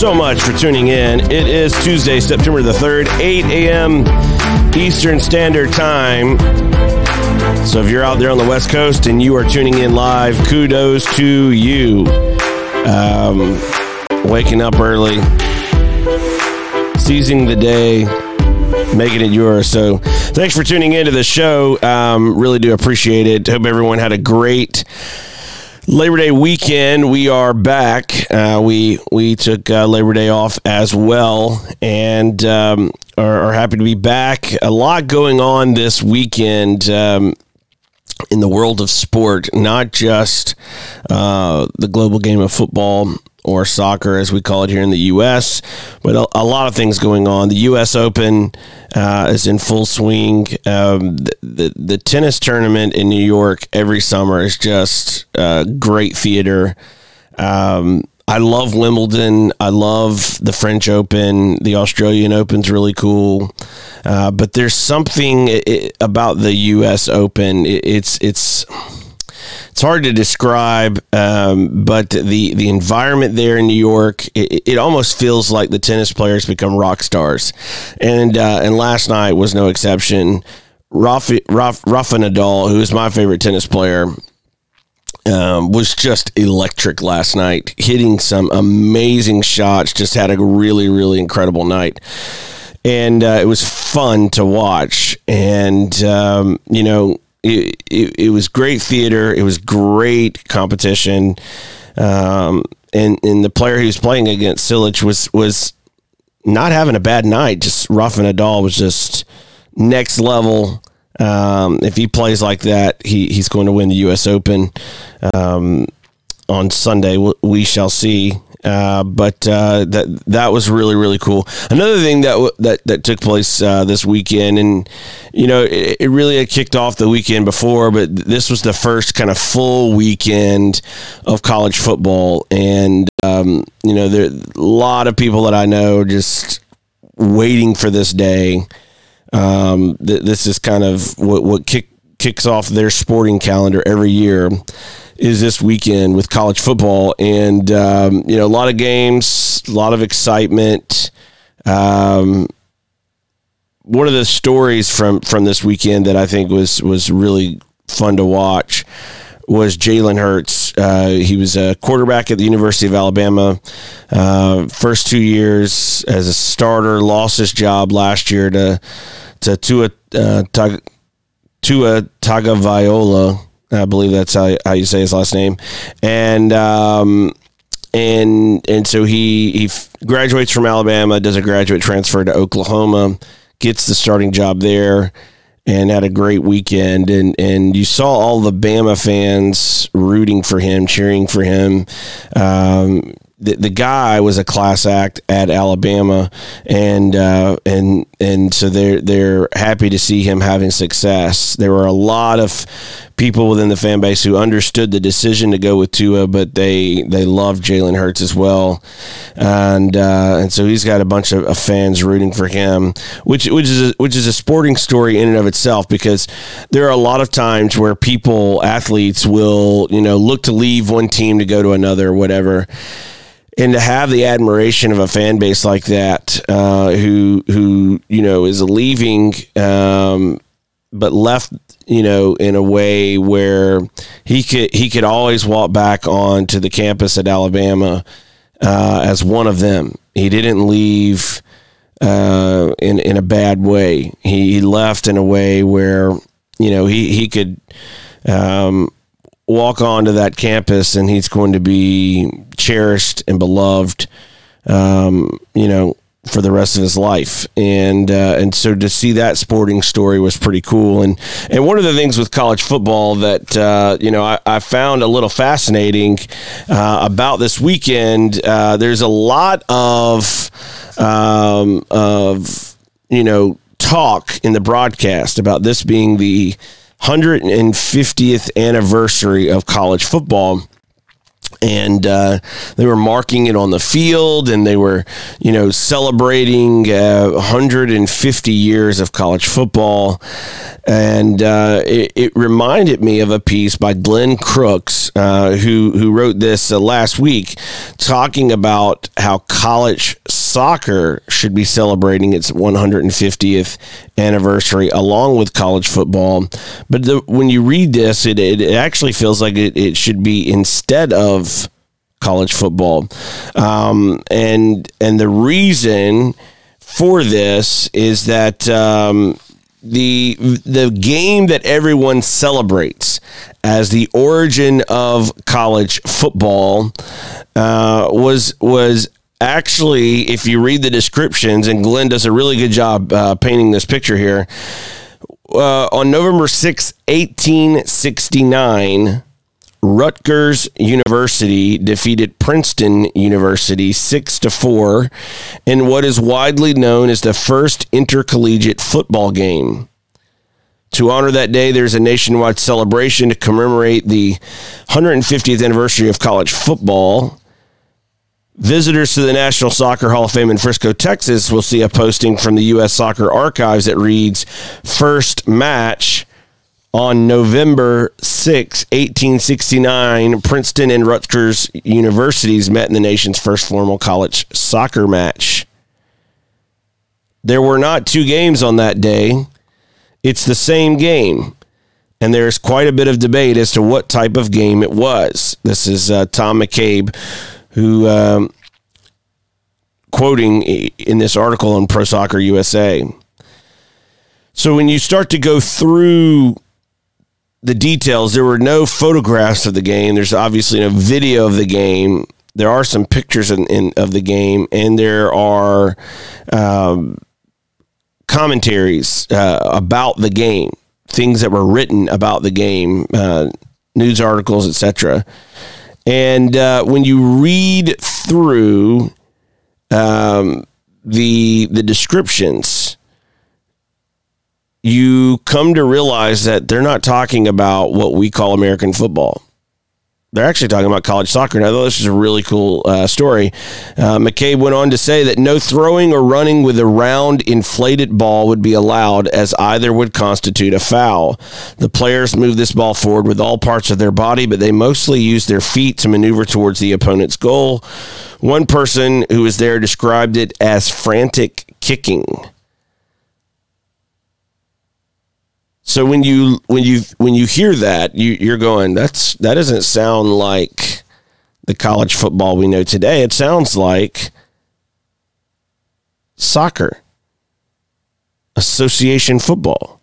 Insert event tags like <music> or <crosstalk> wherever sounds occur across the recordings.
so much for tuning in. It is Tuesday, September the 3rd, 8 a.m. Eastern Standard Time. So if you're out there on the West Coast and you are tuning in live, kudos to you. Um, waking up early, seizing the day, making it yours. So thanks for tuning into the show. Um, really do appreciate it. Hope everyone had a great Labor Day weekend, we are back. Uh, we we took uh, Labor Day off as well, and um, are, are, happy to be back. A lot going on this weekend. Um, in the world of sport, not just uh, the global game of football, or soccer, as we call it here in the U.S. But a, a lot of things going on. The U.S. Open uh, is in full swing. Um, the, the, the tennis tournament in New York every summer is just uh, great theater. Um, I love Wimbledon. I love the French Open. The Australian Open's really cool. Uh, but there's something about the U.S. Open. it's it's it's hard to describe, um, but the the environment there in New York, it, it, almost feels like the tennis players become rock stars, and uh, and last night was no exception. Rafa, Rafa, Rafa Nadal, who is my favorite tennis player, um, was just electric last night, hitting some amazing shots. Just had a really, really incredible night. And uh, it was fun to watch. And, um, you know, it, it, it, was great theater. It was great competition. Um, and, and the player he was playing against, Cilic, was, was not having a bad night. Just Rafa Nadal was just next level. Um, if he plays like that, he, he's going to win the U.S. Open um, on Sunday. We shall see. Uh, but uh, that that was really really cool. Another thing that that that took place uh, this weekend, and you know, it, it, really had kicked off the weekend before, but this was the first kind of full weekend of college football, and um, you know, there a lot of people that I know just waiting for this day. Um, th- this is kind of what what kick, kicks off their sporting calendar every year is this weekend with college football, and um, you know a lot of games, a lot of excitement. Um, one of the stories from from this weekend that I think was was really fun to watch was Jalen Hurts. Uh, he was a quarterback at the University of Alabama. Uh, first two years as a starter, lost his job last year to to Tua uh, Tua Tagovailoa I believe that's how, how you say his last name, and um, and and so he he graduates from Alabama, does a graduate transfer to Oklahoma, gets the starting job there, and had a great weekend. And and you saw all the Bama fans rooting for him, cheering for him. Um, the, the guy was a class act at Alabama, and uh, and and so they're they're happy to see him having success. There were a lot of people within the fan base who understood the decision to go with Tua, but they they love Jalen Hurts as well, and uh, and so he's got a bunch of, of, fans rooting for him, which which is a, which is a sporting story in and of itself because there are a lot of times where people athletes will you know look to leave one team to go to another, or whatever. And to have the admiration of a fan base like that, uh, who who you know is leaving, um, but left you know in a way where he could he could always walk back onto the campus at Alabama uh, as one of them. He didn't leave uh, in in a bad way. He, he, left in a way where you know he he could. Um, walk onto that campus and he's going to be cherished and beloved, um, you know, for the rest of his life. And uh, and so to see that sporting story was pretty cool. And and one of the things with college football that uh, you know I, I, found a little fascinating uh, about this weekend. Uh, there's a lot of um, of you know talk in the broadcast about this being the 150th anniversary of college football. And uh, they were marking it on the field and they were you know celebrating uh, 150 years of college football. And uh, it, it, reminded me of a piece by Glenn Crooks uh, who who wrote this uh, last week talking about how college soccer should be celebrating its 150th anniversary along with college football. But the, when you read this it, it, it actually feels like it, it should be instead of college football. Um, and and the reason for this is that um, the the game that everyone celebrates as the origin of college football uh, was was actually, if you read the descriptions, and Glenn does a really good job uh, painting this picture here. Uh, on November 6, 1869, Rutgers University defeated Princeton University 6 to 4 in what is widely known as the first intercollegiate football game. To honor that day, there's a nationwide celebration to commemorate the 150th anniversary of college football. Visitors to the National Soccer Hall of Fame in Frisco, Texas will see a posting from the U.S. Soccer Archives that reads First match on November 6, 1869, Princeton and Rutgers universities met in the nation's first formal college soccer match. There were not two games on that day. It's the same game. And there's quite a bit of debate as to what type of game it was. This is uh, Tom McCabe, who, um, quoting in this article on Pro Soccer USA. So when you start to go through the details. There were no photographs of the game. There's obviously no video of the game. There are some pictures in, in of the game, and there are um, commentaries uh, about the game, things that were written about the game, uh, news articles, etc. And uh, when you read through um, the the descriptions you come to realize that they're not talking about what we call American football. They're actually talking about college soccer. Now, this is a really cool uh, story. Uh, McCabe went on to say that no throwing or running with a round, inflated ball would be allowed, as either would constitute a foul. The players move this ball forward with all parts of their body, but they mostly use their feet to maneuver towards the opponent's goal. One person who was there described it as frantic kicking. So when you when you when you hear that, you, you're going, that's that doesn't sound like the college football we know today. It sounds like soccer, association football.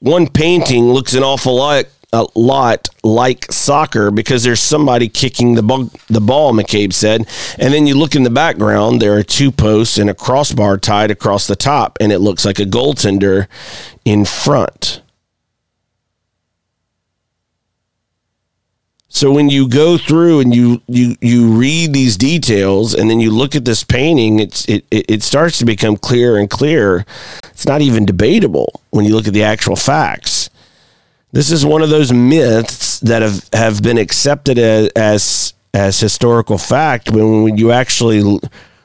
One painting looks an awful lot a lot like soccer because there's somebody kicking the ball, the ball, McCabe said. And then you look in the background, there are two posts and a crossbar tied across the top, and it looks like a goaltender in front. So when you go through and you you you read these details and then you look at this painting, it's it it starts to become clearer and clearer. It's not even debatable when you look at the actual facts. This is one of those myths that have, have been accepted as, as, historical fact when, when you actually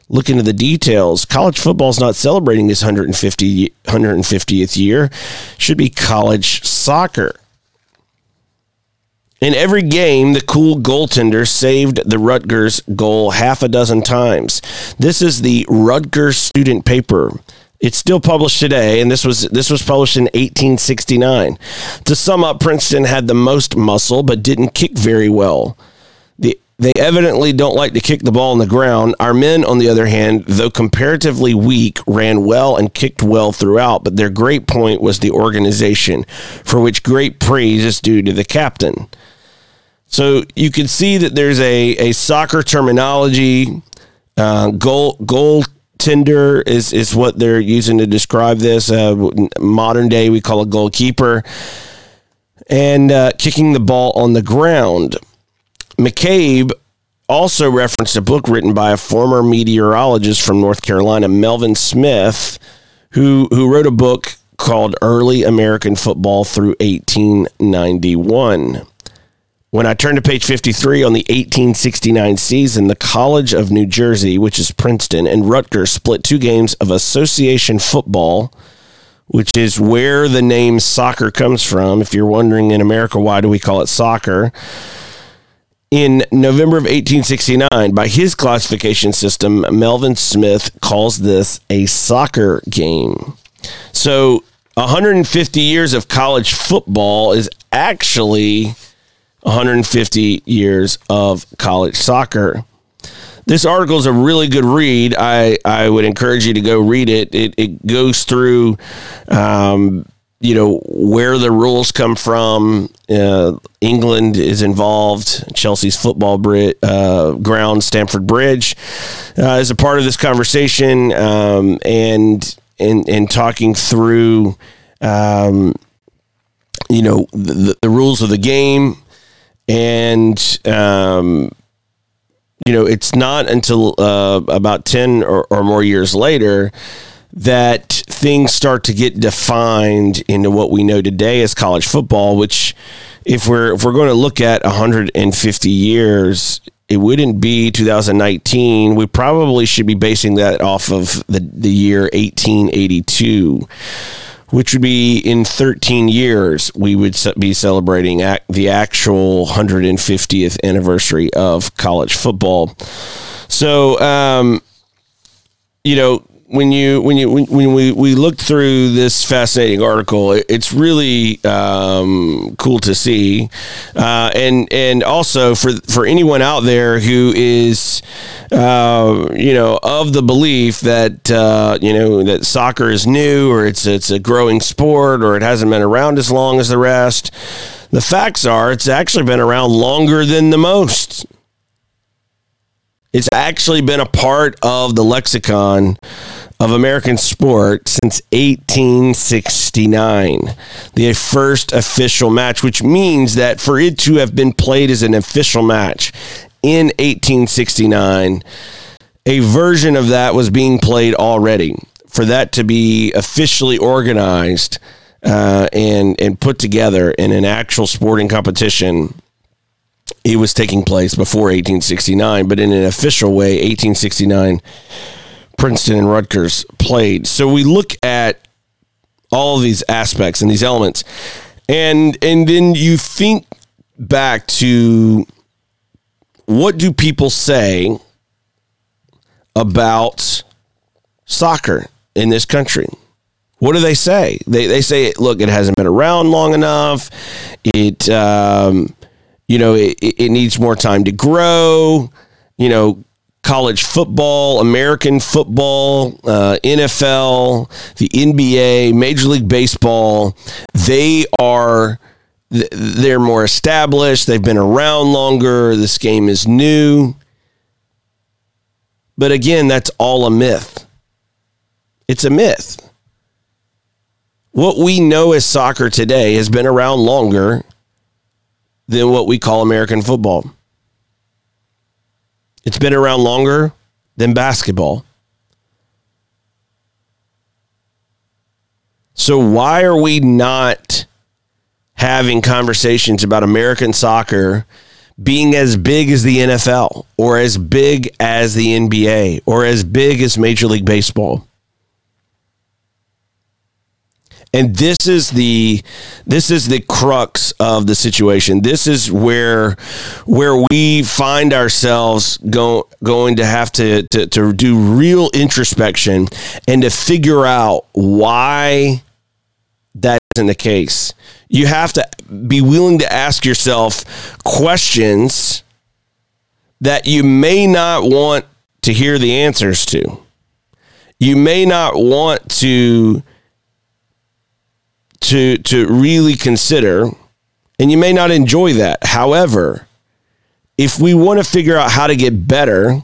look into the details. College football is not celebrating its 150, 150th year. Should be college soccer. In every game, the cool goaltender saved the Rutgers goal half a dozen times. This is the Rutgers student paper. It's still published today, and this was this was published in 1869. To sum up, Princeton had the most muscle, but didn't kick very well. The, they evidently don't like to kick the ball on the ground. Our men, on the other hand, though comparatively weak, ran well and kicked well throughout. But their great point was the organization, for which great praise is due to the captain. So you can see that there's a, a soccer terminology, uh, goal goal tender is is what they're using to describe this. Uh, modern day, we call a goalkeeper, and uh, kicking the ball on the ground. McCabe also referenced a book written by a former meteorologist from North Carolina, Melvin Smith, who who wrote a book called Early American Football through 1891. When I turned to page 53 on the 1869 season, the College of New Jersey, which is Princeton, and Rutgers split two games of association football, which is where the name soccer comes from. If you're wondering in America, why do we call it soccer? In November of 1869, by his classification system, Melvin Smith calls this a soccer game. So 150 years of college football is actually 150 years of college soccer. This article is a really good read. I, I would encourage you to go read it. It, it goes through, um, you know, where the rules come from. Uh, England is involved. Chelsea's football bri- uh, ground, Stamford Bridge, uh, is a part of this conversation, um, and and and talking through, um, you know, the, the rules of the game and um, you know it's not until uh, about 10 or, or, more years later that things start to get defined into what we know today as college football which if we're if we're going to look at 150 years it wouldn't be 2019 we probably should be basing that off of the, the year 1882 which would be in 13 years, we would be celebrating the actual 150th anniversary of college football. So, um, you know, when you when you when, when we we looked through this fascinating article, it's really um, cool to see, uh, and and also for for anyone out there who is, uh, you know, of the belief that uh, you know that soccer is new or it's it's a growing sport or it hasn't been around as long as the rest. The facts are, it's actually been around longer than the most. It's actually been a part of the lexicon of American sport since 1869, the first official match, which means that for it to have been played as an official match in 1869, a version of that was being played already. For that to be officially organized uh, and and put together in an actual sporting competition it was taking place before 1869, but in an official way, 1869 Princeton and Rutgers played. So we look at all of these aspects and these elements, and and then you think back to what do people say about soccer in this country? What do they say? They they say, look, it hasn't been around long enough. It um, you know it, it needs more time to grow. You know, college football, American football, uh, NFL, the NBA, Major League Baseball, they are they're more established, they've been around longer, this game is new. But again, that's all a myth. It's a myth. What we know as soccer today has been around longer than what we call American football. It's been around longer than basketball. So, why are we not having conversations about American soccer being as big as the NFL or as big as the NBA or as big as Major League Baseball? And this is the this is the crux of the situation. This is where where we find ourselves go, going to have to, to to do real introspection and to figure out why that isn't the case. You have to be willing to ask yourself questions that you may not want to hear the answers to. You may not want to to to really consider and you may not enjoy that. However if we want to figure out how to get better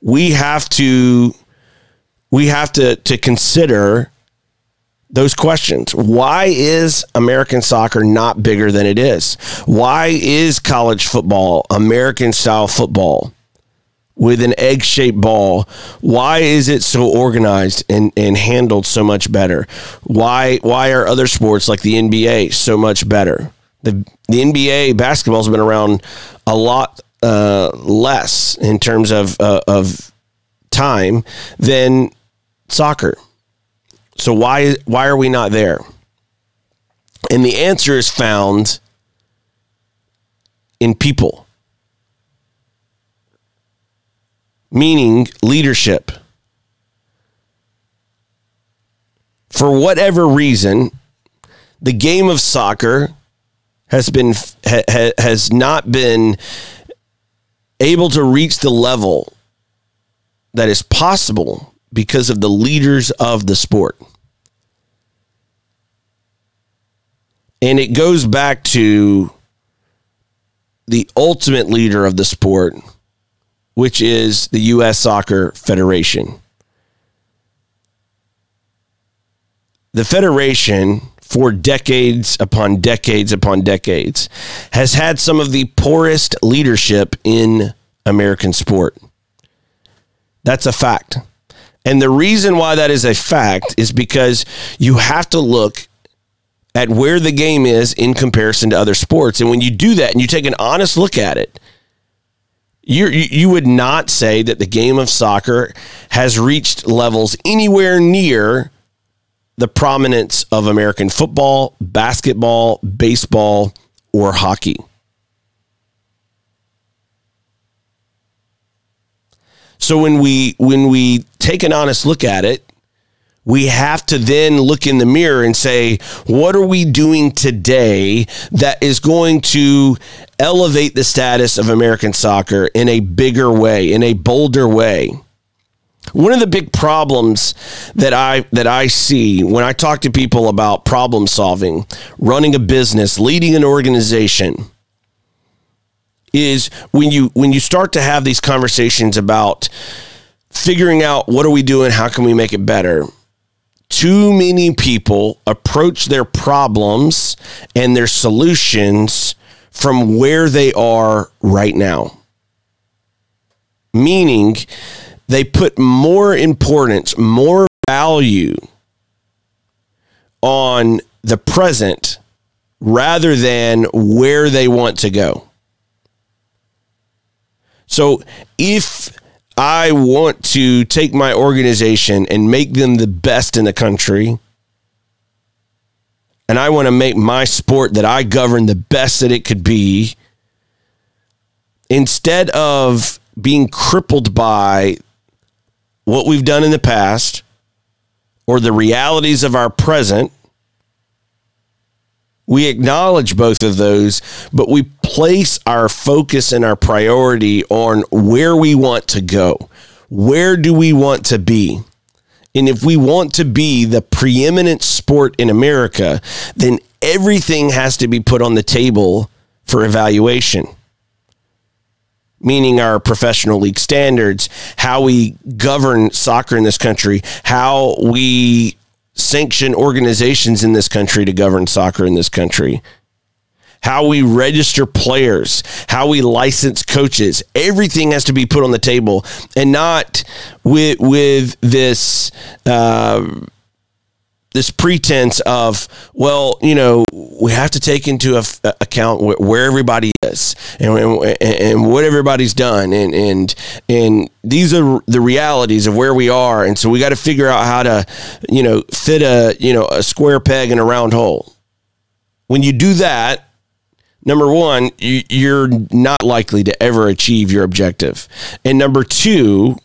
we have to we have to to consider those questions. Why is american soccer not bigger than it is? Why is college football american style football with an egg shaped ball. Why is it so organized and, and handled so much better? Why why are other sports like the NBA so much better? The the NBA basketball has been around a lot uh, less in terms of uh, of time than soccer. So why why are we not there? And the answer is found in people. Meaning leadership. For whatever reason, the game of soccer has been ha, has not been able to reach the level that is possible because of the leaders of the sport. And it goes back to the ultimate leader of the sport, which is the U.S. Soccer Federation. The Federation, for decades upon decades upon decades, has had some of the poorest leadership in American sport. That's a fact. And the reason why that is a fact is because you have to look at where the game is in comparison to other sports. And when you do that and you take an honest look at it, you you would not say that the game of soccer has reached levels anywhere near the prominence of American football, basketball, baseball, or hockey. So when we when we take an honest look at it, we have to then look in the mirror and say, what are we doing today that is going to elevate the status of American soccer in a bigger way, in a bolder way? One of the big problems that I that I see when I talk to people about problem solving, running a business, leading an organization is when you when you start to have these conversations about figuring out what are we doing, how can we make it better? Too many people approach their problems and their solutions from where they are right now. Meaning, they put more importance, more value on the present rather than where they want to go. So, if I want to take my organization and make them the best in the country. And I want to make my sport that I govern the best that it could be. Instead of being crippled by what we've done in the past or the realities of our present, we acknowledge both of those, but we place our focus and our priority on where we want to go. Where do we want to be? And if we want to be the preeminent sport in America, then everything has to be put on the table for evaluation. Meaning our professional league standards, how we govern soccer in this country, how we sanction organizations in this country to govern soccer in this country. How we register players, how we license coaches, everything has to be put on the table, and not with with this uh, this pretense of well you know we have to take into account where, where, everybody is and, and, and, what everybody's done. And and and these are the realities of where we are. And so we got to figure out how to you know fit a you know a square peg in a round hole. When you do that number one you're not likely to ever achieve your objective. And number two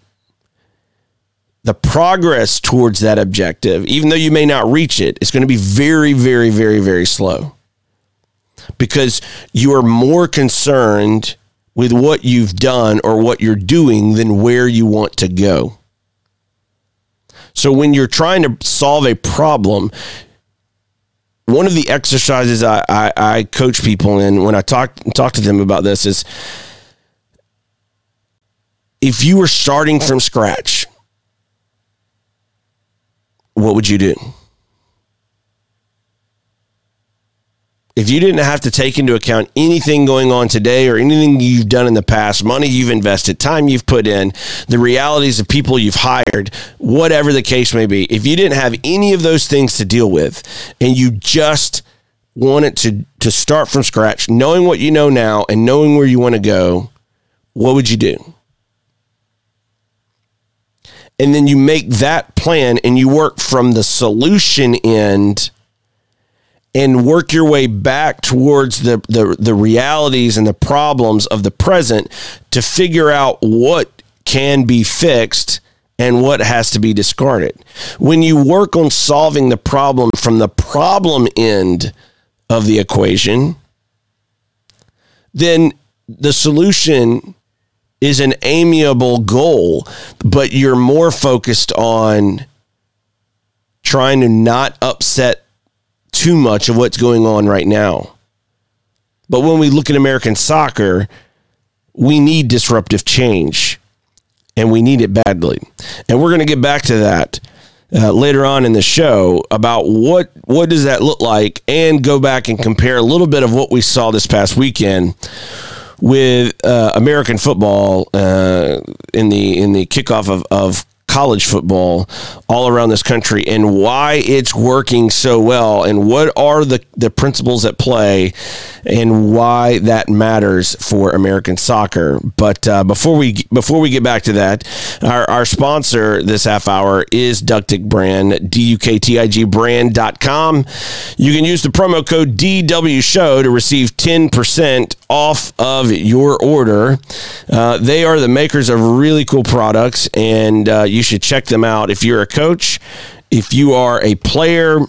the progress towards that objective, even though you may not reach it, is going to be very, very, very, very slow because you are more concerned with what you've done or what you're doing than where you want to go. So when you're trying to solve a problem, one of the exercises I, I, I coach people in when I talk talk to them about this is if you were starting from scratch what would you do? If you didn't have to take into account anything going on today or anything you've done in the past, money you've invested, time you've put in, the realities of people you've hired, whatever the case may be, if you didn't have any of those things to deal with and you just wanted to to start from scratch, knowing what you know now and knowing where you want to go, what would you do? And then you make that plan and you work from the solution end and work your way back towards the, the, the realities and the problems of the present to figure out what can be fixed and what has to be discarded. When you work on solving the problem from the problem end of the equation, then the solution is an amiable goal, but you're more focused on trying to not upset too much of what's going on right now. But when we look at American soccer, we need disruptive change and we need it badly. And we're going to get back to that uh, later on in the show about what what does that look like and go back and compare a little bit of what we saw this past weekend with uh, American football uh, in the in the kickoff of, of college football all around this country and why it's working so well and what are the, the principles at play and why that matters for American soccer. But uh, before we before we get back to that, our, our sponsor this half hour is Duktig Brand, D-U-K-T-I-G brand.com. You can use the promo code DW Show to receive 10% off of your order. Uh, they are the makers of really cool products, and uh, you should check them out. If you're a coach, if you are a player,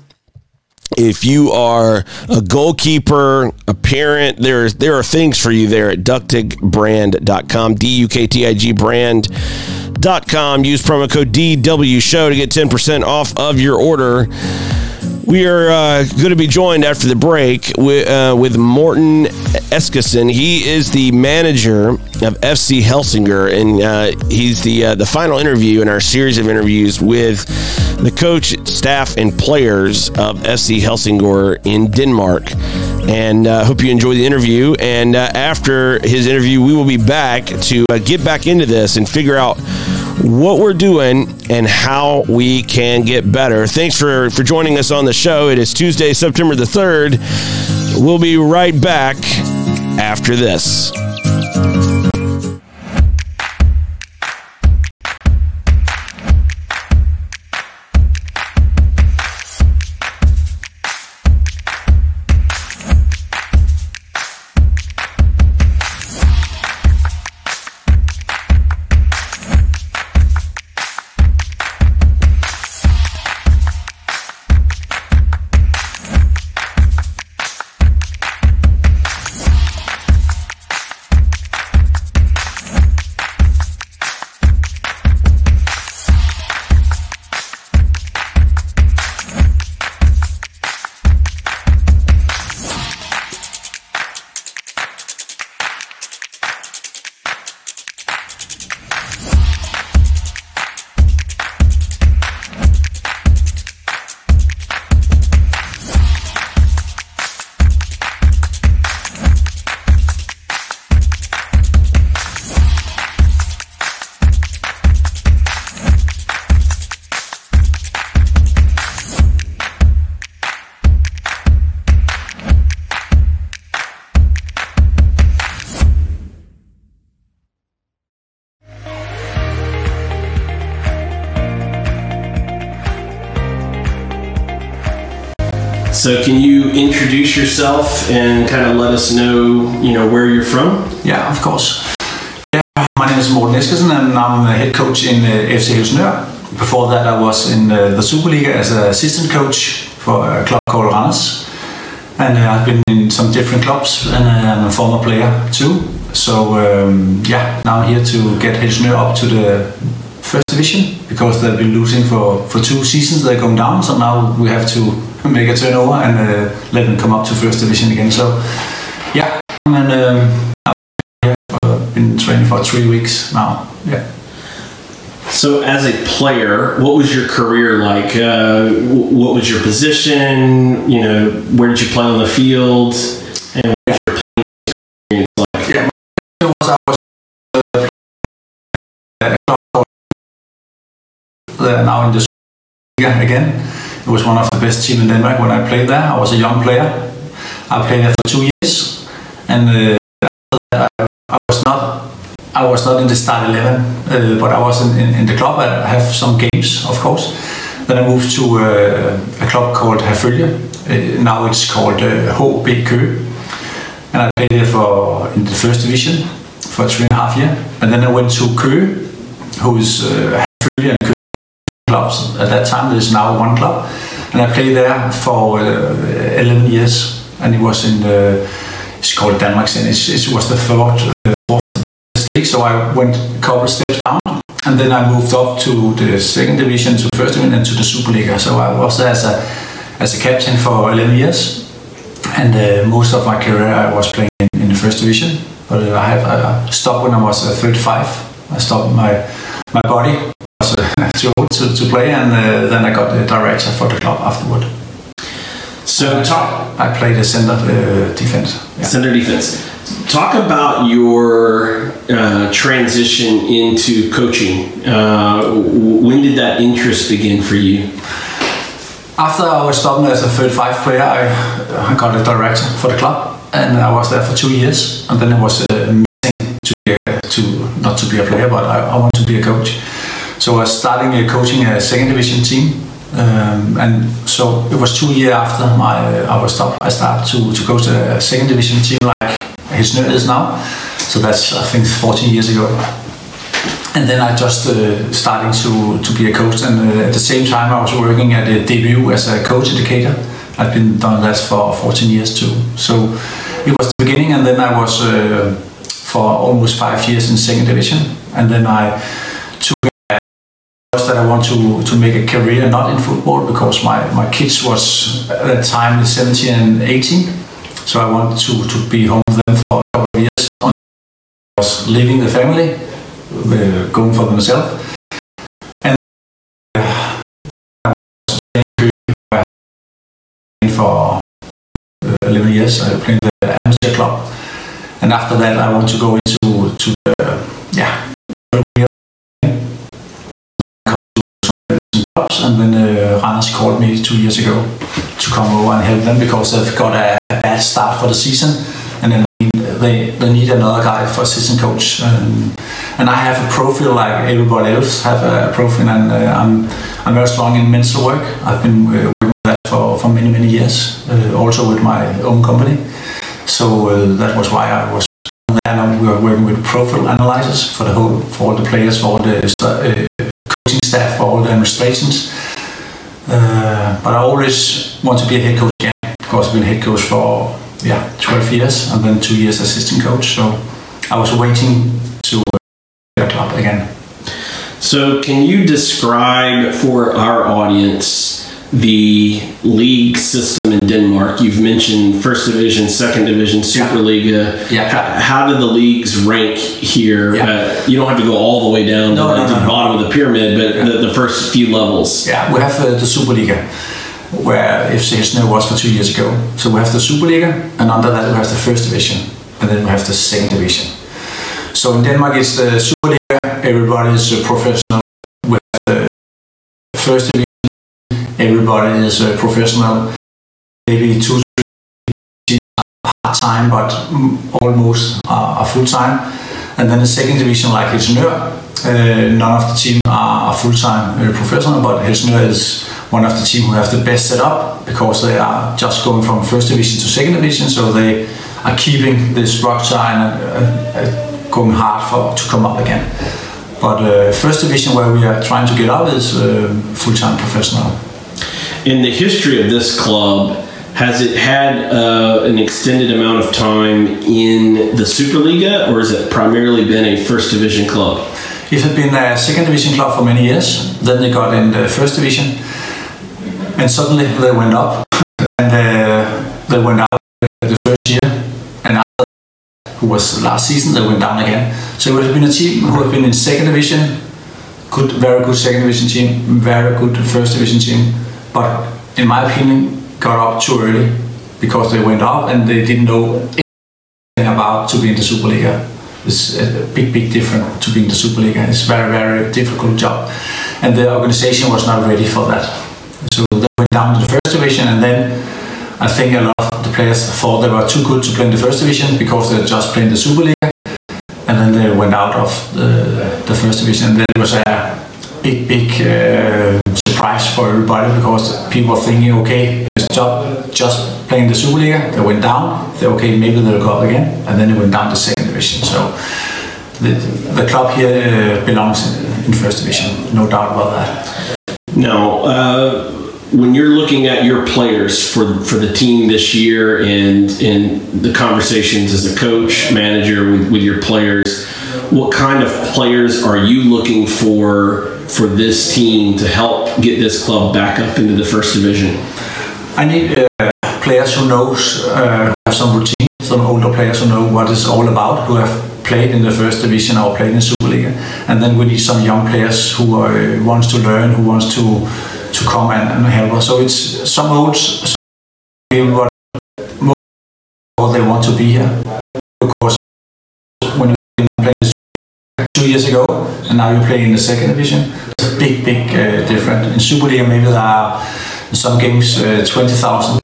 if you are a goalkeeper, a parent, there's there are things for you there at duktigbrand.com, D U K T I G brand.com. Use promo code DW show to get 10% off of your order. We are uh, going to be joined after the break with, uh, with Morten Eskesen. He is the manager of FC Helsingør, and uh, he's the uh, the final interview in our series of interviews with the coach, staff, and players of FC Helsingør in Denmark. And uh, hope you enjoy the interview. And uh, after his interview, we will be back to get back into this and figure out what we're doing and how we can get better. Thanks for, for joining us on the show. It is Tuesday, September the 3rd. We'll be right back after this. Yourself and kind of let us know, you know, where you're from? Yeah, of course. Yeah, my name is Morten Eskesen, and I'm the head coach in uh, FC Helsingør. Before that, I was in uh, the Superliga as an assistant coach for a club called and uh, I've been in some different clubs, and I'm a former player too. So um, yeah, now I'm here to get Helsingør up to the first division because they've been losing for, for two seasons. They're going down, so now we have to make a turnover and uh, let them come up to first division again. So, yeah, and um, I've been training for three weeks now. Yeah. So, as a player, what was your career like? Uh, what was your position? You know, where did you play on the field? And what was your playing experience like? Yeah, was, I was uh, now in the again. It was one of the best teams in Denmark when I played there. I was a young player, I played there for two years, and uh, I was not I was not in the start 11, uh, but I was in, in, in, the club. I have some games, of course. Then I moved to uh, a club called Herfølge. Uh, now it's called uh, HB Køge. And I played there for in the first division for three and a half years. And then I went to Køge, who's uh, Herfølge clubs. At that time, there's now one club. And I played there for uh, 11 years. And it was in the, it's called Denmark, and it was the fourth, uh, league, so I went a couple steps down, and then I moved up to the second division, to first division, and to the Superliga. So I was there as a as a captain for 11 years, and uh, most of my career I was playing in, in the first division. But uh, I have I stopped when I was uh, 35. I stopped my my body was <laughs> uh, too old to, to play, and uh, then I got the director for the club afterward. So talk. I played a center uh, defense. Yeah. Center defense. Talk about your uh, transition into coaching. Uh, when did that interest begin for you? After I was stopped as a third five player, I, I got a director for the club, and I was there for two years. And then it was uh, to, be to not to be a player, but I, I want to be a coach. So I was starting uh, coaching a second division team um, and so it was two years after my I was stopped. I started to, to coach a second division team like Helsingør is now. So that's I think 14 years ago. And then I just uh, starting to, to be a coach. And uh, at the same time, I was working at the DBU as a coach educator. I've been done that for 14 years too. So it was the beginning, and then I was uh, for almost five years in second division, and then I that I want to, to make a career not in football because my, my kids was at that time 17 and 18 so I wanted to, to be home with them for a couple of years I was leaving the family uh, going for themselves and uh, was playing for uh, 11 years I played the amateur club. And after that I want to go into to and then uh, Randers called me two years ago to come over and help them because they've got a, a bad start for the season, and then they, they need another guy for assistant coach. Um, and I have a profile like everybody else have a profile, and uh, I'm I'm very strong in mental work. I've been uh, working with that for, for many many years, uh, also with my own company. So uh, that was why I was there. we were working with profile analyzers for the whole for all the players, for all the uh, coaching staff, all the. Uh, but I always want to be a head coach again. Of course, I've been head coach for yeah 12 years and then two years assistant coach. So I was waiting to get a club again. So, can you describe for our audience the league system in Denmark. You've mentioned first division, second division, Superliga. Yeah. How, how did the leagues rank here? Yeah. Uh, you don't have to go all the way down no, to, no, the, no, the bottom of the pyramid, but yeah. the, the, first few levels. Yeah, we have uh, the Superliga, where FC Helsingør was for two years ago. So we have the Superliga, and under that we have the first division, and then we have the second division. So in Denmark, it's the Superliga. Everybody is a professional. We have the first division everybody is a professional. Maybe two, three part time, but almost uh, full time. And then the second division, like Helsingør, uh, none of the team are full time uh, professional, but Helsingør is one of the team who have the best setup because they are just going from first division to second division, so they are keeping the structure and uh, uh going hard for to come up again. But uh, first division, where we are trying to get up, is uh, full time professional in the history of this club, has it had uh, an extended amount of time in the Superliga, or has it primarily been a first division club? It had been a second division club for many years. Then they got in the first division, and suddenly they went up, and uh, they went out the first year, and after who was last season, they went down again. So it has been a team who have been in second division, good, very good second division team, very good first division team but in my opinion, got up too early because they went up and they didn't know anything about to be in the Superliga. It's a big, big difference to be in the Superliga. It's a very, very difficult job, and the organization was not ready for that. So they went down to the first division, and then I think a lot of the players thought they were too good to play in the first division because they just played in the Superliga, and then they went out of the, the first division. And then it was a big, big uh, surprise for everybody because people are thinking, okay, just, just playing the Superliga, they went down. They okay, maybe they'll go up again, and then they went down to second division. So the, the club here uh, belongs in, in first division, no doubt about that. Now, uh, when you're looking at your players for for the team this year and in the conversations as a coach, manager with, with your players, what kind of players are you looking for for this team to help get this club back up into the first division? I need uh, players who knows uh, have some routine, some older players who know what it's all about, who have played in the first division or played in Superliga, and then we need some young players who uh, wants to learn, who wants to to come and, and help us. So it's some olds, some what they want to be here. Two years ago and now you play in the second division, it's a big, big uh, difference. In Superliga, maybe there are some games uh, 20,000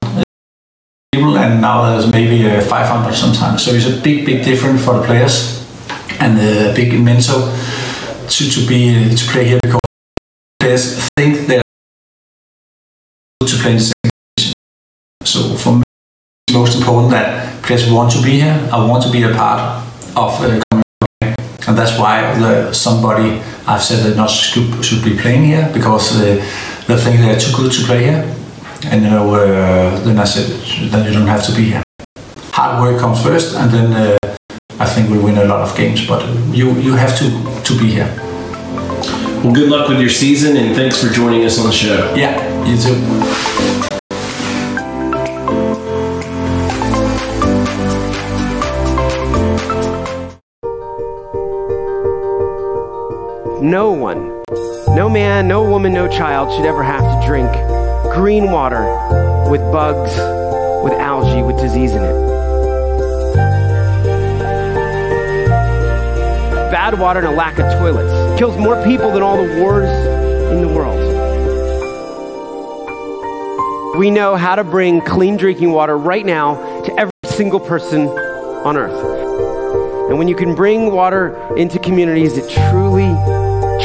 people, and now there's maybe uh, 500 sometimes. So it's a big, big difference for the players and a big mental to, to be to play here because players think they're to play in the second division. So for me, it's most important that players want to be here. I want to be a part of uh, and that's why the, somebody I've said that not should, should be playing here because uh, they think they're too good to play here. And you know, uh, then I said, then you don't have to be here. Hard work comes first, and then uh, I think we'll win a lot of games. But you you have to to be here. Well, good luck with your season, and thanks for joining us on the show. Yeah, you too. No one, no man, no woman, no child should ever have to drink green water with bugs, with algae, with disease in it. Bad water and a lack of toilets kills more people than all the wars in the world. We know how to bring clean drinking water right now to every single person on earth. And when you can bring water into communities, it truly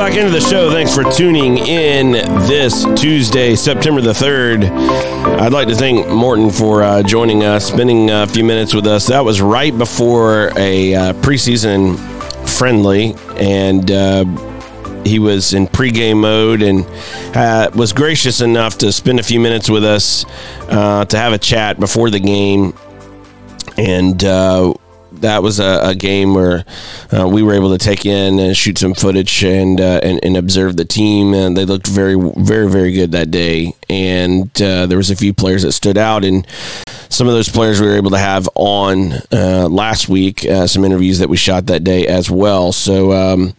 Back into the show. Thanks for tuning in this Tuesday, September the 3rd. I'd like to thank Morten for uh, joining us, spending a few minutes with us. That was right before a uh, preseason friendly, and uh, he was in pregame mode and uh, was gracious enough to spend a few minutes with us uh, to have a chat before the game. And uh, that was a, a game where uh, we were able to take in and shoot some footage and, uh, and and observe the team, and they looked very, very, very good that day. And uh, there was a few players that stood out, and some of those players we were able to have on uh, last week. Uh, some interviews that we shot that day as well. So. Um,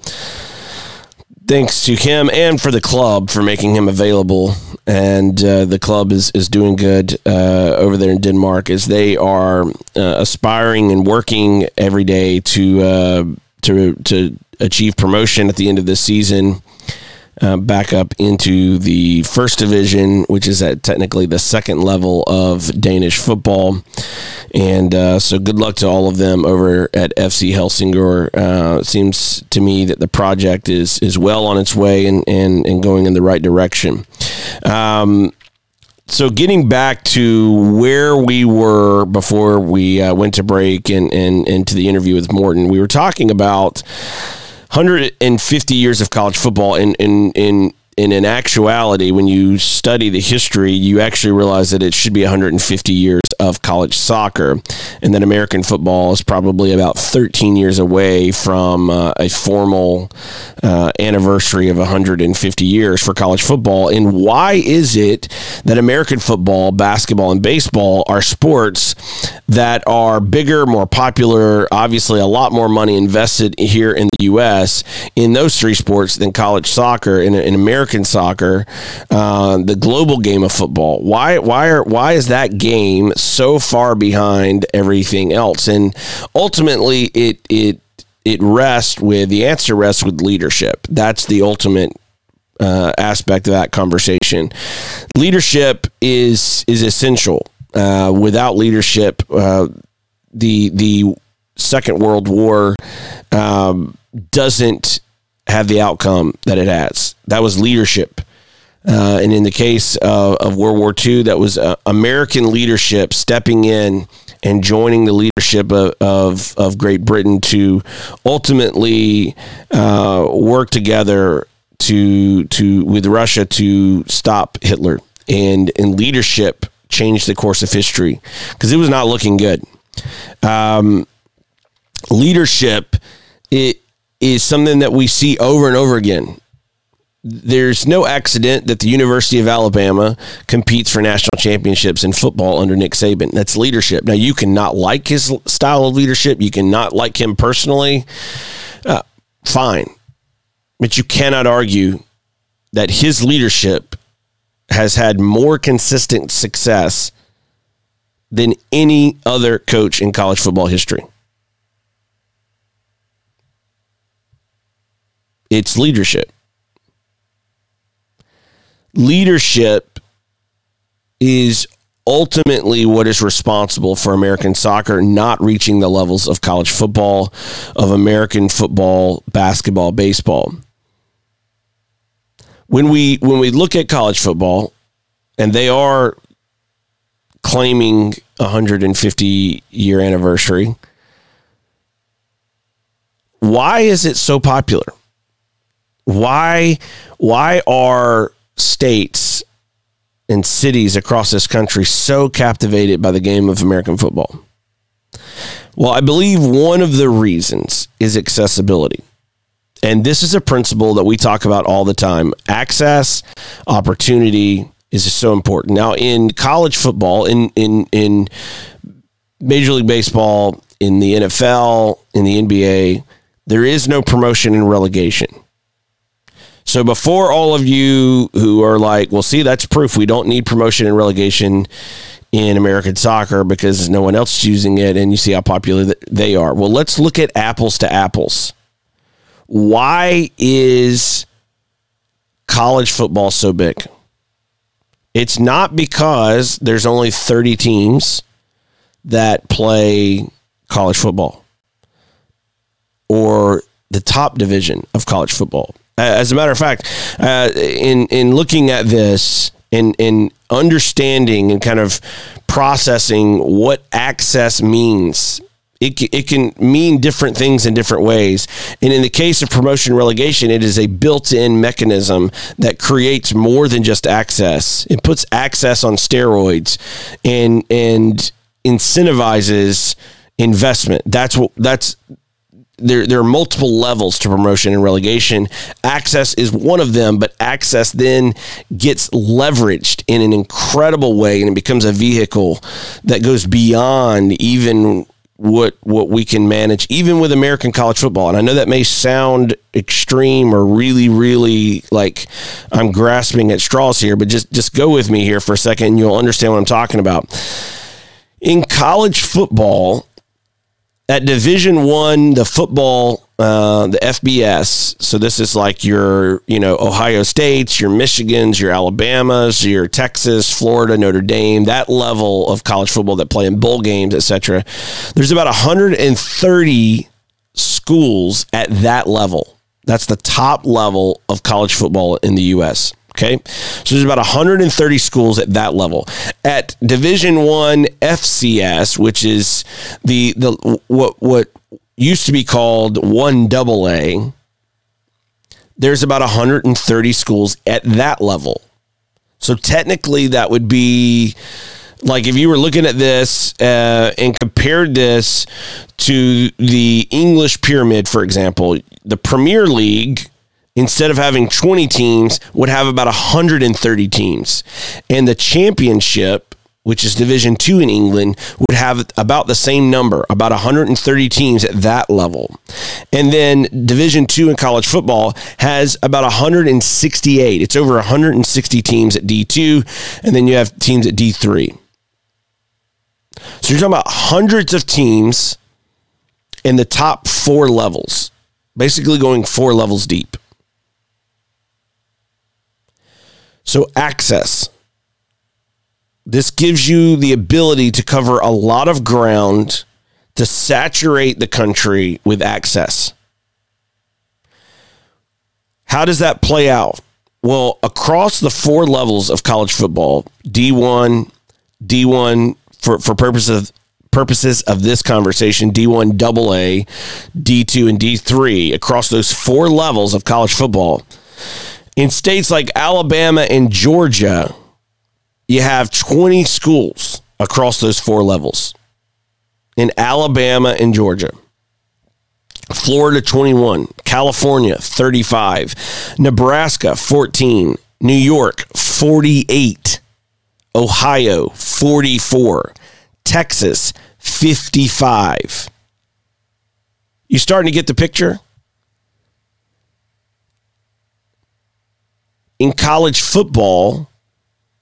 thanks to him and for the club for making him available. And uh, the club is, is doing good uh, over there in Denmark as they are uh, aspiring and working every day to uh, to to achieve promotion at the end of this season. Uh, back up into the first division, which is at technically the second level of Danish football. And uh, so, good luck to all of them over at FC Helsingor. Uh, it seems to me that the project is is well on its way and and, and going in the right direction. Um, so getting back to where we were before we uh, went to break and, and into the interview with Morten, we were talking about 150 years of college football in in in and in actuality, when you study the history, you actually realize that it should be 150 years of college soccer, and that American football is probably about 13 years away from uh, a formal uh, anniversary of 150 years for college football. And why is it that American football, basketball, and baseball are sports that are bigger, more popular, obviously a lot more money invested here in the U.S. in those three sports than college soccer and in American soccer, uh, the global game of football? Why, why, are, why is that game so far behind everything else? And ultimately, it, it, it rests with the answer rests with leadership. That's the ultimate uh, aspect of that conversation. Leadership is is essential. Uh, without leadership, uh, the the Second World War um, doesn't have the outcome that it has. That was leadership. Uh, and in the case of, of, World War II, that was uh, American leadership stepping in and joining the leadership of, of, of Great Britain to ultimately uh, work together to to with Russia to stop Hitler and and leadership changed the course of history because it was not looking good. Um, leadership it is something that we see over and over again. There's no accident that the University of Alabama competes for national championships in football under Nick Saban. That's leadership. Now, you cannot like his style of leadership. You cannot like him personally. Uh, fine. But you cannot argue that his leadership has had more consistent success than any other coach in college football history. It's leadership. Leadership is ultimately what is responsible for American soccer not reaching the levels of college football, of American football, basketball, baseball. When we when we look at college football, and they are claiming a 150 year anniversary, why is it so popular? Why why are states and cities across this country so captivated by the game of American football? Well, I believe one of the reasons is accessibility. And this is a principle that we talk about all the time. Access, opportunity is so important. Now in college football, in in in Major League Baseball, in the NFL, in the NBA, there is no promotion and relegation. So before all of you who are like, well, see, that's proof we don't need promotion and relegation in American soccer because no one else is using it, and you see how popular they are. Well, let's look at apples to apples. Why is college football so big? It's not because there's only 30 teams that play college football or the top division of college football. As a matter of fact, uh, in in looking at this and in understanding and kind of processing what access means it, it can mean different things in different ways. And in the case of promotion relegation, it is a built in mechanism that creates more than just access. It puts access on steroids and, and incentivizes investment. That's what, that's, there, there are multiple levels to promotion and relegation. Access is one of them, but access then gets leveraged in an incredible way and it becomes a vehicle that goes beyond even what what we can manage even with American college football. And I know that may sound extreme or really really like I'm grasping at straws here, but just just go with me here for a second and you'll understand what I'm talking about. In college football, at Division 1, the football uh, the FBS. So this is like your, you know, Ohio States, your Michigans, your Alabamas, your Texas, Florida, Notre Dame, that level of college football that play in bowl games, etc. There's about 130 schools at that level. That's the top level of college football in the U.S. Okay, so there's about 130 schools at that level. At Division One FCS, which is the the what what used to be called one double A. there's about 130 schools at that level. So technically, that would be like if you were looking at this uh, and compared this to the English pyramid, for example, the Premier League instead of having 20 teams would have about 130 teams. And the championship which is division 2 in England would have about the same number about 130 teams at that level. And then division 2 in college football has about 168 it's over 160 teams at D2 and then you have teams at D3 so you're talking about hundreds of teams in the top 4 levels basically going 4 levels deep So, access. This gives you the ability to cover a lot of ground to saturate the country with access. How does that play out? Well, across the four levels of college football, D1, D1 for, for purposes purposes of this conversation, D1 AA, D2, and D3, across those four levels of college football, in states like Alabama and Georgia, you have 20 schools across those four levels. In Alabama and Georgia. Florida 21, California 35, Nebraska 14, New York 48, Ohio 44, Texas 55. You starting to get the picture? In college football,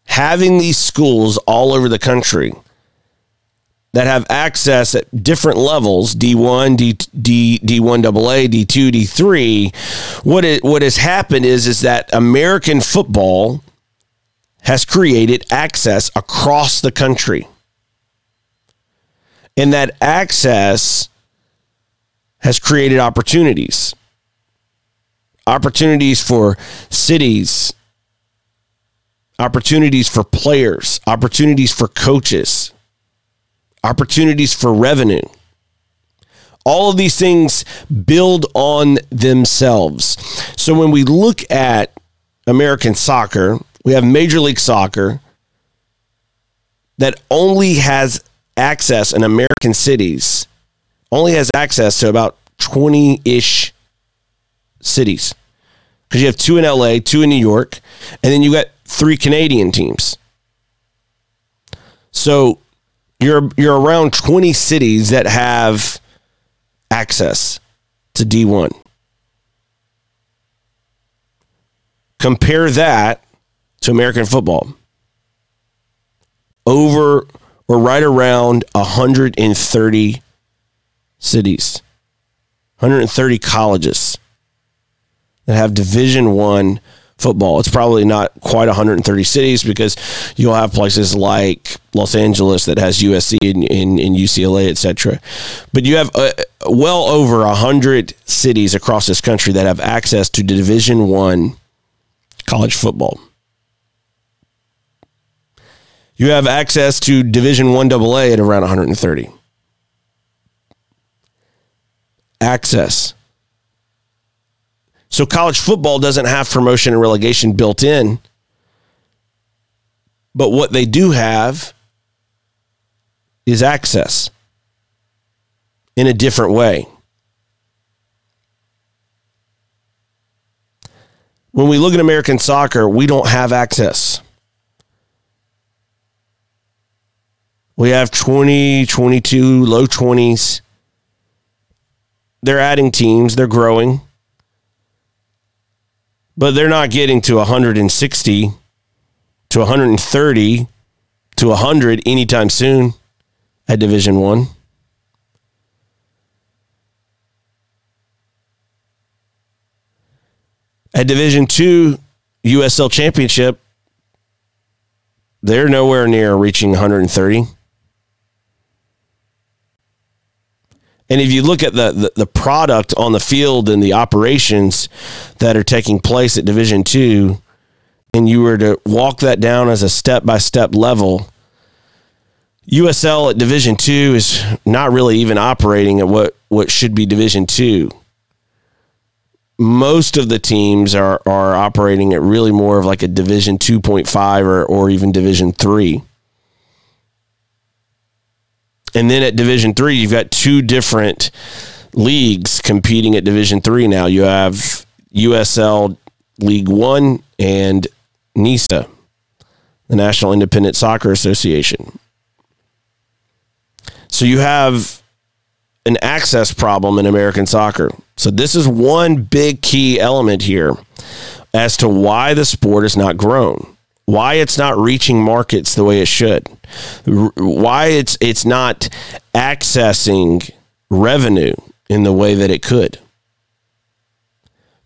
having these schools all over the country that have access at different levels D1, D, D, D1 AA, D2, D3. What, it, what has happened is, is that American football has created access across the country. And that access has created opportunities opportunities for cities, opportunities for players, opportunities for coaches, opportunities for revenue. All of these things build on themselves. So when we look at American soccer, we have Major League Soccer that only has access in American cities, only has access to about 20 ish cities because you have two in LA, two in New York, and then you got three Canadian teams. So you're you're around 20 cities that have access to D1. Compare that to American football. Over or right around 130 cities. 130 colleges that have Division One football. It's probably not quite 130 cities because you'll have places like Los Angeles that has USC and, and, and UCLA, etc. But you have uh, well over 100 cities across this country that have access to Division One college football. You have access to Division One AA at around 130. Access so college football doesn't have promotion and relegation built in. But what they do have is access in a different way. When we look at American soccer, we don't have access. We have 20, 22, low 20s. They're adding teams, they're growing but they're not getting to 160 to 130 to 100 anytime soon at Division 1. At Division 2 USL Championship, they're nowhere near reaching 130. And if you look at the, the, the, product on the field and the operations that are taking place at Division Two, and you were to walk that down as a step by step level, USL at Division Two is not really even operating at what, what should be Division Two. most of the teams are are operating at really more of like a division 2.5 or or even division 3 and then at division 3 you've got two different leagues competing at division 3 now. You have USL League 1 and NISA the National Independent Soccer Association. So you have an access problem in American soccer. So this is one big key element here as to why the sport is not grown, why it's not reaching markets the way it should, why it's it's not accessing revenue in the way that it could.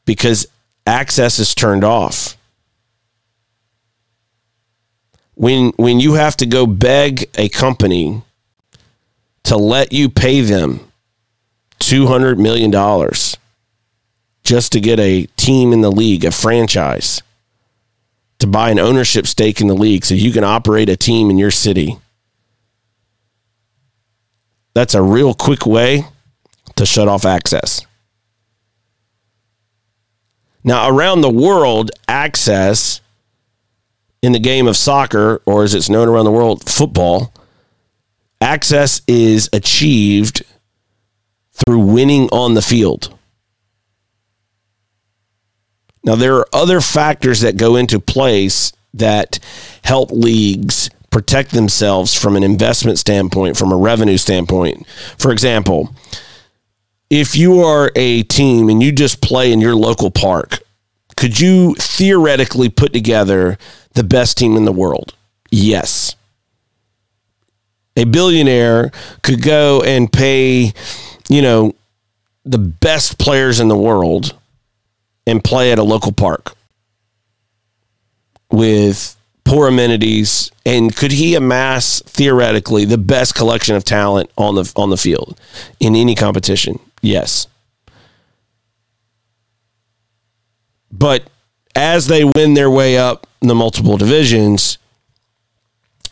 Because access is turned off. When when you have to go beg a company to let you pay them $200 million just to get a team in the league, a franchise, to buy an ownership stake in the league so you can operate a team in your city. That's a real quick way to shut off access. Now, around the world, access in the game of soccer, or as it's known around the world, football, access is achieved through winning on the field. Now, there are other factors that go into place that help leagues protect themselves from an investment standpoint, from a revenue standpoint. For example, if you are a team and you just play in your local park, could you theoretically put together the best team in the world? Yes. A billionaire could go and pay you know, the best players in the world and play at a local park with poor amenities. And could he amass theoretically the best collection of talent on the on the field in any competition? Yes. But as they win their way up the multiple divisions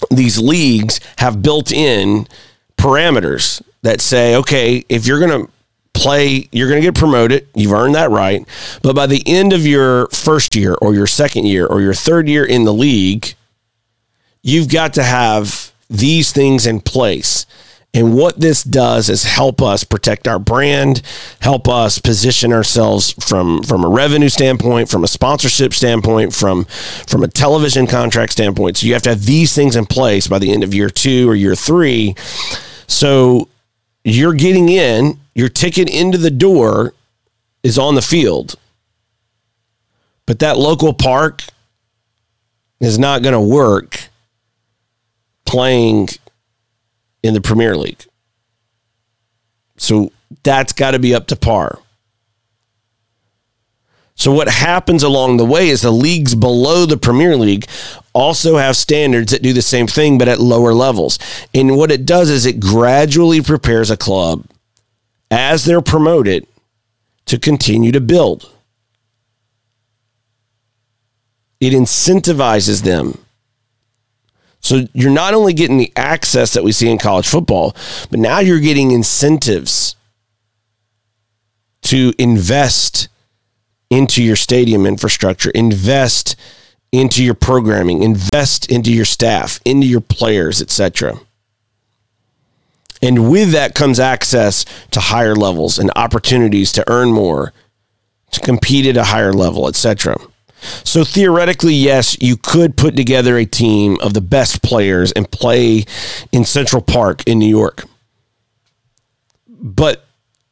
these leagues have built in parameters that say, okay, if you're going to play, you're going to get promoted. You've earned that right. But by the end of your first year or your second year or your third year in the league, you've got to have these things in place. And what this does is help us protect our brand, help us position ourselves from, from a revenue standpoint, from a sponsorship standpoint, from, from a television contract standpoint. So you have to have these things in place by the end of year two or year three. So you're getting in, your ticket into the door is on the field. But that local park is not going to work playing in the Premier League. So that's got to be up to par. So what happens along the way is the leagues below the Premier League also have standards that do the same thing but at lower levels. And what it does is it gradually prepares a club as they're promoted to continue to build. It incentivizes them. So you're not only getting the access that we see in college football, but now you're getting incentives to invest into your stadium infrastructure, invest into your programming, invest into your staff, into your players, etc. And with that comes access to higher levels and opportunities to earn more, to compete at a higher level, etc. So theoretically, yes, you could put together a team of the best players and play in Central Park in New York. But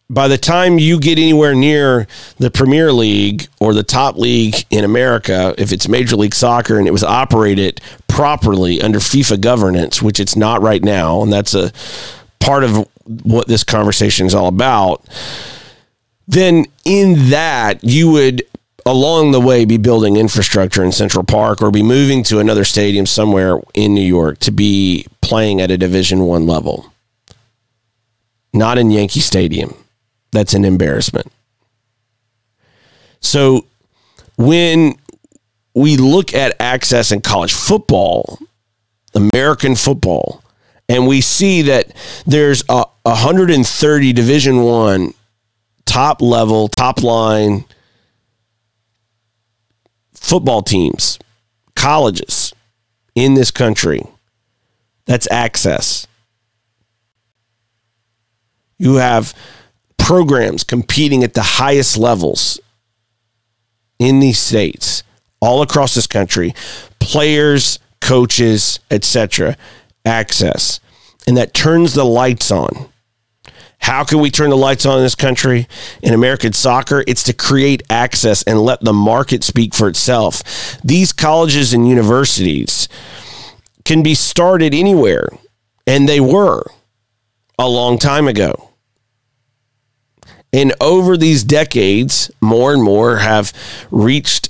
by the time you get anywhere near the Premier League or the top league in America, if it's Major League Soccer and it was operated properly under FIFA governance, which it's not right now, and that's a part of what this conversation is all about, then in that you would along the way be building infrastructure in Central Park or be moving to another stadium somewhere in New York to be playing at a Division 1 level. Not in Yankee Stadium that's an embarrassment. So when we look at access in college football, American football, and we see that there's a 130 Division One top level, top line football teams, colleges in this country. That's access. You have programs competing at the highest levels in these states, all across this country, players, coaches, etc. Access. And that turns the lights on. How can we turn the lights on in this country? In American soccer, it's to create access and let the market speak for itself. These colleges and universities can be started anywhere, and they were a long time ago. And over these decades, more and more have reached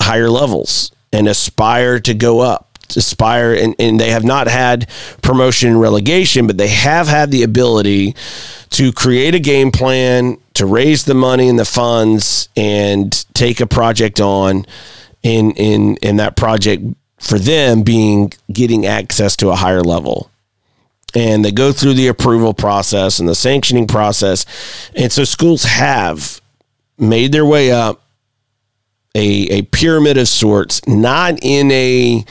higher levels and aspire to go up aspire and, and they have not had promotion and relegation, but they have had the ability to create a game plan, to raise the money and the funds and take a project on in in in that project for them being getting access to a higher level and they go through the approval process and the sanctioning process. And so schools have made their way up a, a pyramid of sorts, not in a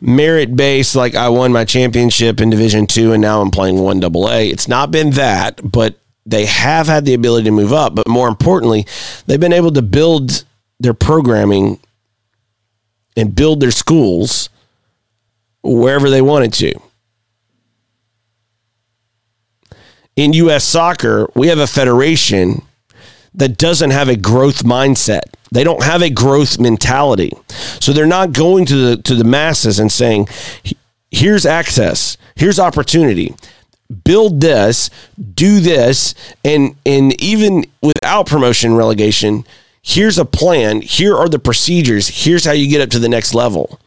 merit based like I won my championship in Division Two and now I'm playing one double A. It's not been that, but they have had the ability to move up. But more importantly, they've been able to build their programming and build their schools wherever they wanted to. In U.S. soccer, we have a federation that doesn't have a growth mindset. They don't have a growth mentality. So they're not going to the to the masses and saying, "Here's access. Here's opportunity. Build this, do this, and and even without promotion relegation, here's a plan. Here are the procedures. Here's how you get up to the next level."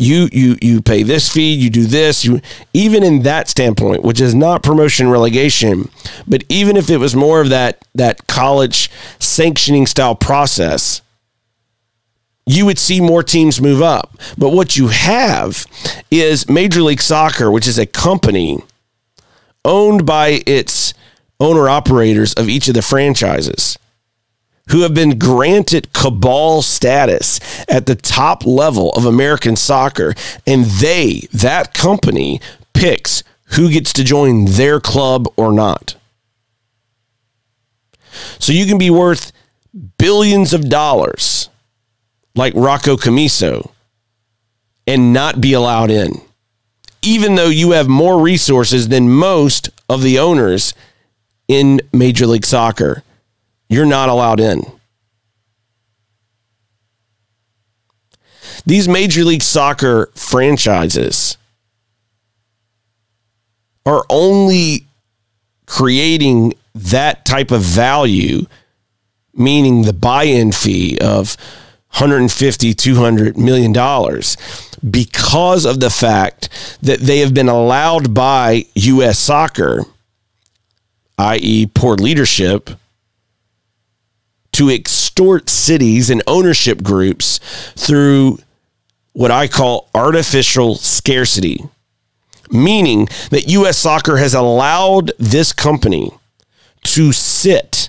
You you you pay this fee, you do this, you even in that standpoint, which is not promotion relegation, but even if it was more of that that college sanctioning style process, you would see more teams move up. But what you have is Major League Soccer, which is a company owned by its owner operators of each of the franchises who have been granted cabal status at the top level of American soccer. And they, that company, picks who gets to join their club or not. So you can be worth billions of dollars like Rocco Commisso and not be allowed in, even though you have more resources than most of the owners in Major League Soccer you're not allowed in. These Major League Soccer franchises are only creating that type of value, meaning the buy in fee of 150, 200 million dollars because of the fact that they have been allowed by US soccer, i.e., poor leadership, to extort cities and ownership groups through what I call artificial scarcity, meaning that U.S. soccer has allowed this company to sit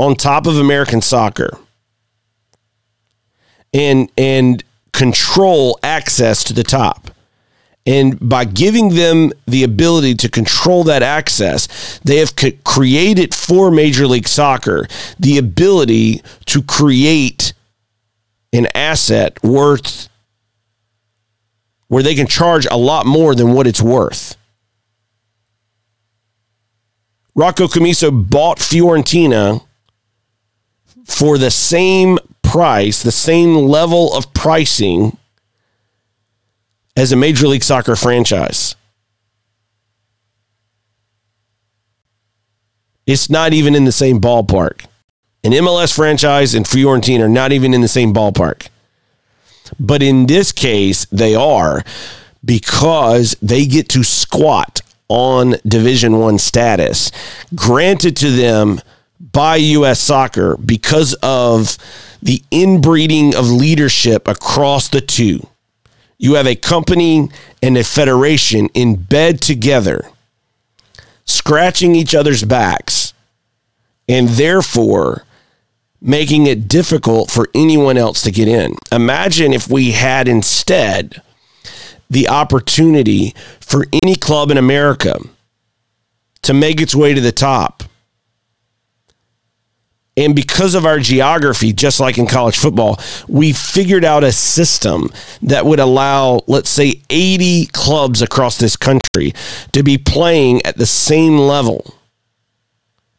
on top of American soccer and and control access to the top. And by giving them the ability to control that access, they have created for Major League Soccer the ability to create an asset worth where they can charge a lot more than what it's worth. Rocco Commisso bought Fiorentina for the same price, the same level of pricing as a Major League Soccer franchise. It's not even in the same ballpark. An MLS franchise and Fiorentina are not even in the same ballpark. But in this case, they are because they get to squat on Division 1 status granted to them by US Soccer because of the inbreeding of leadership across the two you have a company and a federation in bed together, scratching each other's backs, and therefore making it difficult for anyone else to get in. Imagine if we had instead the opportunity for any club in America to make its way to the top. And because of our geography, just like in college football, we figured out a system that would allow, let's say, 80 clubs across this country to be playing at the same level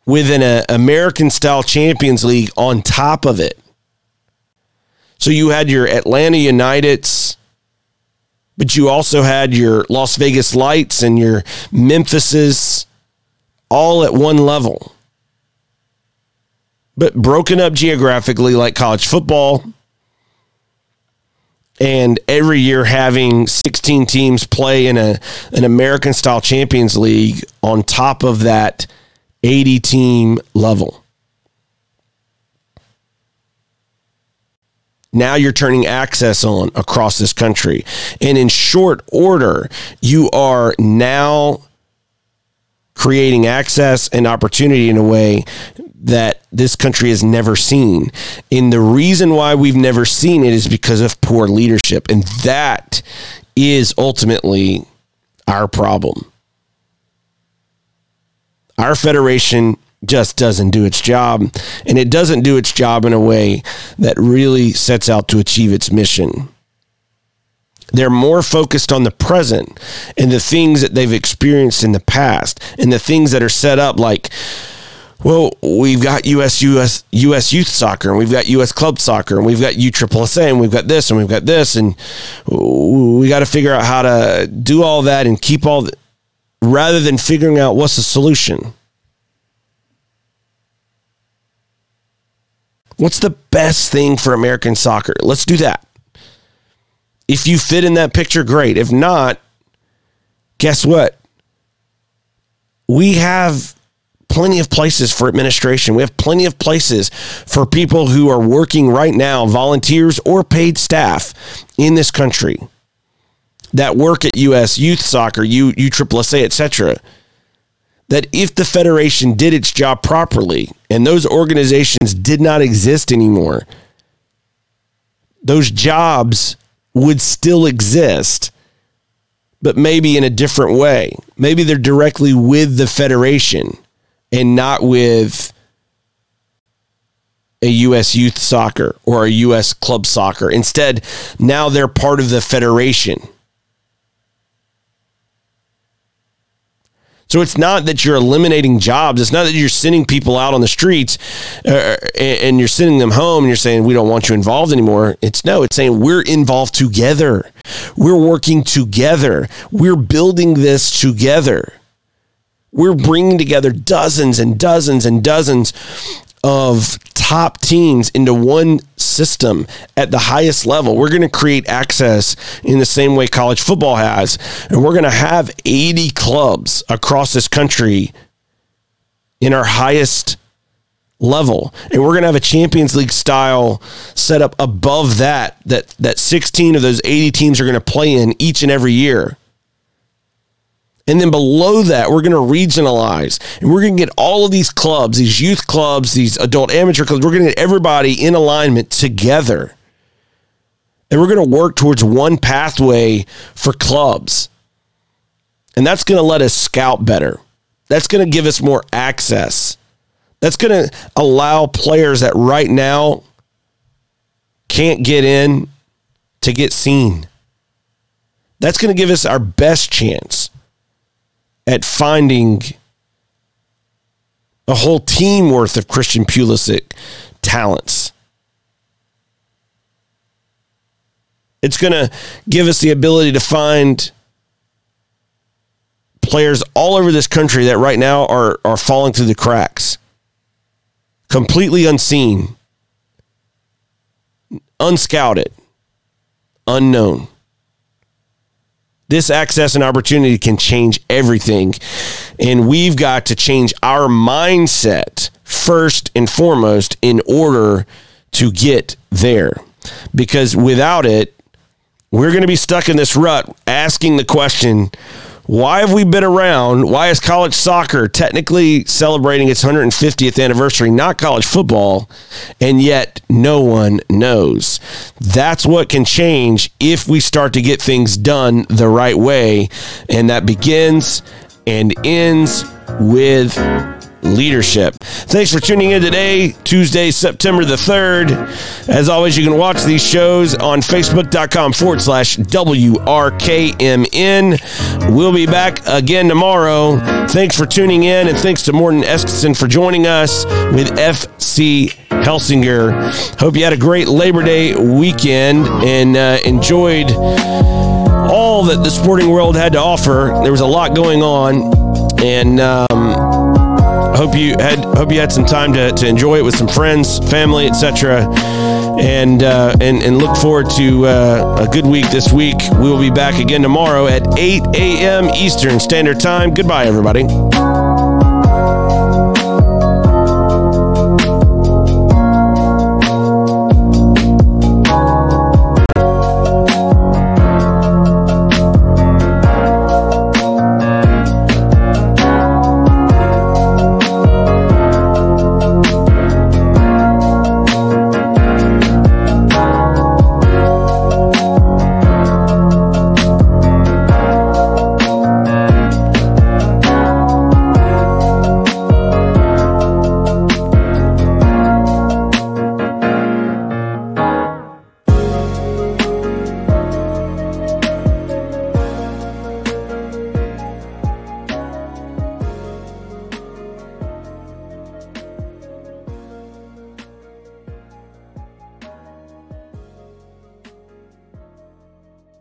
within an American style Champions League on top of it. So you had your Atlanta Uniteds, but you also had your Las Vegas Lights and your Memphises all at one level. But broken up geographically like college football. And every year having 16 teams play in a an American style Champions League on top of that 80 team level. Now you're turning access on across this country. And in short order, you are now creating access and opportunity in a way that this country has never seen. And the reason why we've never seen it is because of poor leadership. And that is ultimately our problem. Our federation just doesn't do its job, and it doesn't do its job in a way that really sets out to achieve its mission. They're more focused on the present and the things that they've experienced in the past and the things that are set up like well, we've got US US US youth soccer and we've got US club soccer and we've got USSSA and we've got this and we've got this and we got to figure out how to do all that and keep all the, rather than figuring out what's the solution. What's the best thing for American soccer? Let's do that. If you fit in that picture, great. If not, guess what? We have plenty of places for administration. We have plenty of places for people who are working right now, volunteers or paid staff in this country that work at US Youth Soccer, U etc. That if the federation did its job properly and those organizations did not exist anymore, those jobs would still exist, but maybe in a different way. Maybe they're directly with the federation and not with a U.S. youth soccer or a U.S. club soccer. Instead, now they're part of the federation. So it's not that you're eliminating jobs. It's not that you're sending people out on the streets uh, and you're sending them home and you're saying, we don't want you involved anymore. It's no, it's saying we're involved together. We're working together. We're building this together. We're bringing together dozens and dozens and dozens of top teams into one system at the highest level. We're going to create access in the same way college football has. And we're going to have 80 clubs across this country in our highest level. And we're going to have a Champions League style set up above that that that 16 of those 80 teams are going to play in each and every year. And then below that, we're going to regionalize and we're going to get all of these clubs, these youth clubs, these adult amateur clubs, we're going to get everybody in alignment together. And we're going to work towards one pathway for clubs. And that's going to let us scout better. That's going to give us more access. That's going to allow players that right now can't get in to get seen. That's going to give us our best chance at finding a whole team worth of Christian Pulisic talents. It's going to give us the ability to find players all over this country that right now are, are falling through the cracks, completely unseen, unscouted, unknown. This access and opportunity can change everything. And we've got to change our mindset first and foremost in order to get there. Because without it, we're going to be stuck in this rut asking the question Why have we been around? Why is college soccer technically celebrating its 150th anniversary, not college football, and yet no one knows? That's what can change if we start to get things done the right way. And that begins and ends with leadership. Thanks for tuning in today, Tuesday, September the 3rd. As always, you can watch these shows on facebook.com forward slash WRKMN. We'll be back again tomorrow. Thanks for tuning in, and thanks to Morten Eskesen for joining us with FC Helsingør. Hope you had a great Labor Day weekend and uh, enjoyed all that the sporting world had to offer. There was a lot going on, and um, hope you had hope you had some time to, to enjoy it with some friends, family, etc. And, uh, and and look forward to uh, a good week this week. We will be back again tomorrow at 8 a.m. Eastern Standard Time. Goodbye, everybody.